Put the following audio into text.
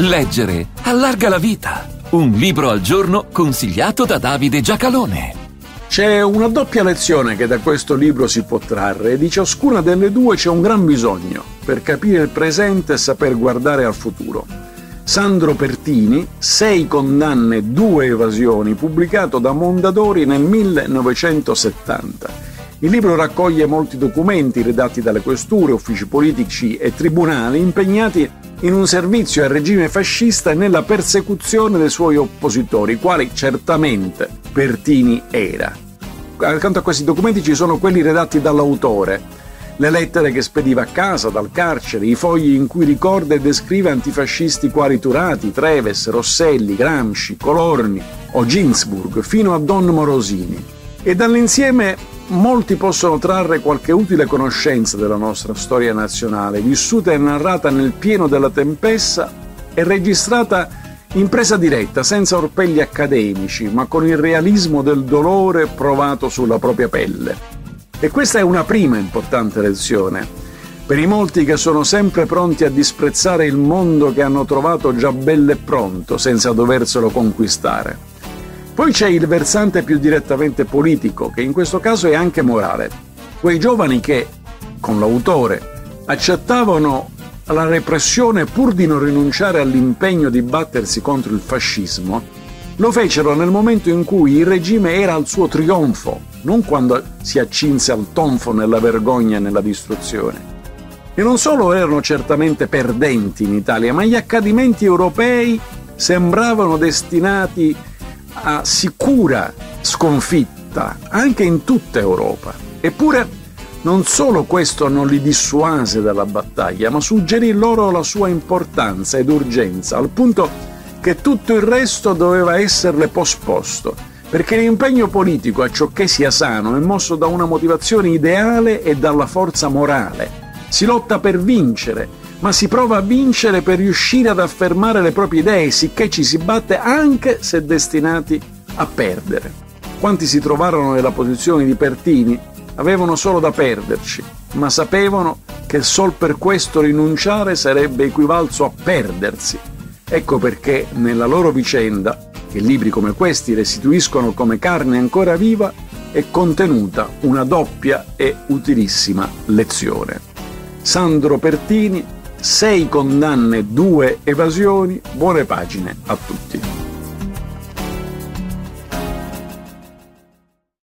Leggere allarga la vita. Un libro al giorno consigliato da Davide Giacalone. C'è una doppia lezione che da questo libro si può trarre e di ciascuna delle due c'è un gran bisogno per capire il presente e saper guardare al futuro. Sandro Pertini, Sei condanne, due evasioni, pubblicato da Mondadori nel 1970. Il libro raccoglie molti documenti redatti dalle questure, uffici politici e tribunali impegnati in un servizio al regime fascista e nella persecuzione dei suoi oppositori, quali certamente Pertini era. Accanto a questi documenti ci sono quelli redatti dall'autore, le lettere che spediva a casa dal carcere, i fogli in cui ricorda e descrive antifascisti quali Turati, Treves, Rosselli, Gramsci, Colorni o Ginsburg, fino a Don Morosini. E dall'insieme molti possono trarre qualche utile conoscenza della nostra storia nazionale, vissuta e narrata nel pieno della tempesta e registrata in presa diretta, senza orpelli accademici, ma con il realismo del dolore provato sulla propria pelle. E questa è una prima importante lezione. Per i molti che sono sempre pronti a disprezzare il mondo che hanno trovato già bello e pronto, senza doverselo conquistare. Poi c'è il versante più direttamente politico, che in questo caso è anche morale. Quei giovani che, con l'autore, accettavano la repressione pur di non rinunciare all'impegno di battersi contro il fascismo, lo fecero nel momento in cui il regime era al suo trionfo, non quando si accinse al tonfo nella vergogna e nella distruzione. E non solo erano certamente perdenti in Italia, ma gli accadimenti europei sembravano destinati a sicura sconfitta anche in tutta Europa. Eppure non solo questo non li dissuase dalla battaglia, ma suggerì loro la sua importanza ed urgenza, al punto che tutto il resto doveva esserle posposto, perché l'impegno politico a ciò che sia sano è mosso da una motivazione ideale e dalla forza morale. Si lotta per vincere, ma si prova a vincere per riuscire ad affermare le proprie idee, sicché ci si batte anche se destinati a perdere. Quanti si trovarono nella posizione di Pertini avevano solo da perderci, ma sapevano che sol per questo rinunciare sarebbe equivalso a perdersi. Ecco perché nella loro vicenda, che libri come questi restituiscono come carne ancora viva, è contenuta una doppia e utilissima lezione. Sandro Pertini sei condanne, due evasioni, buone pagine a tutti.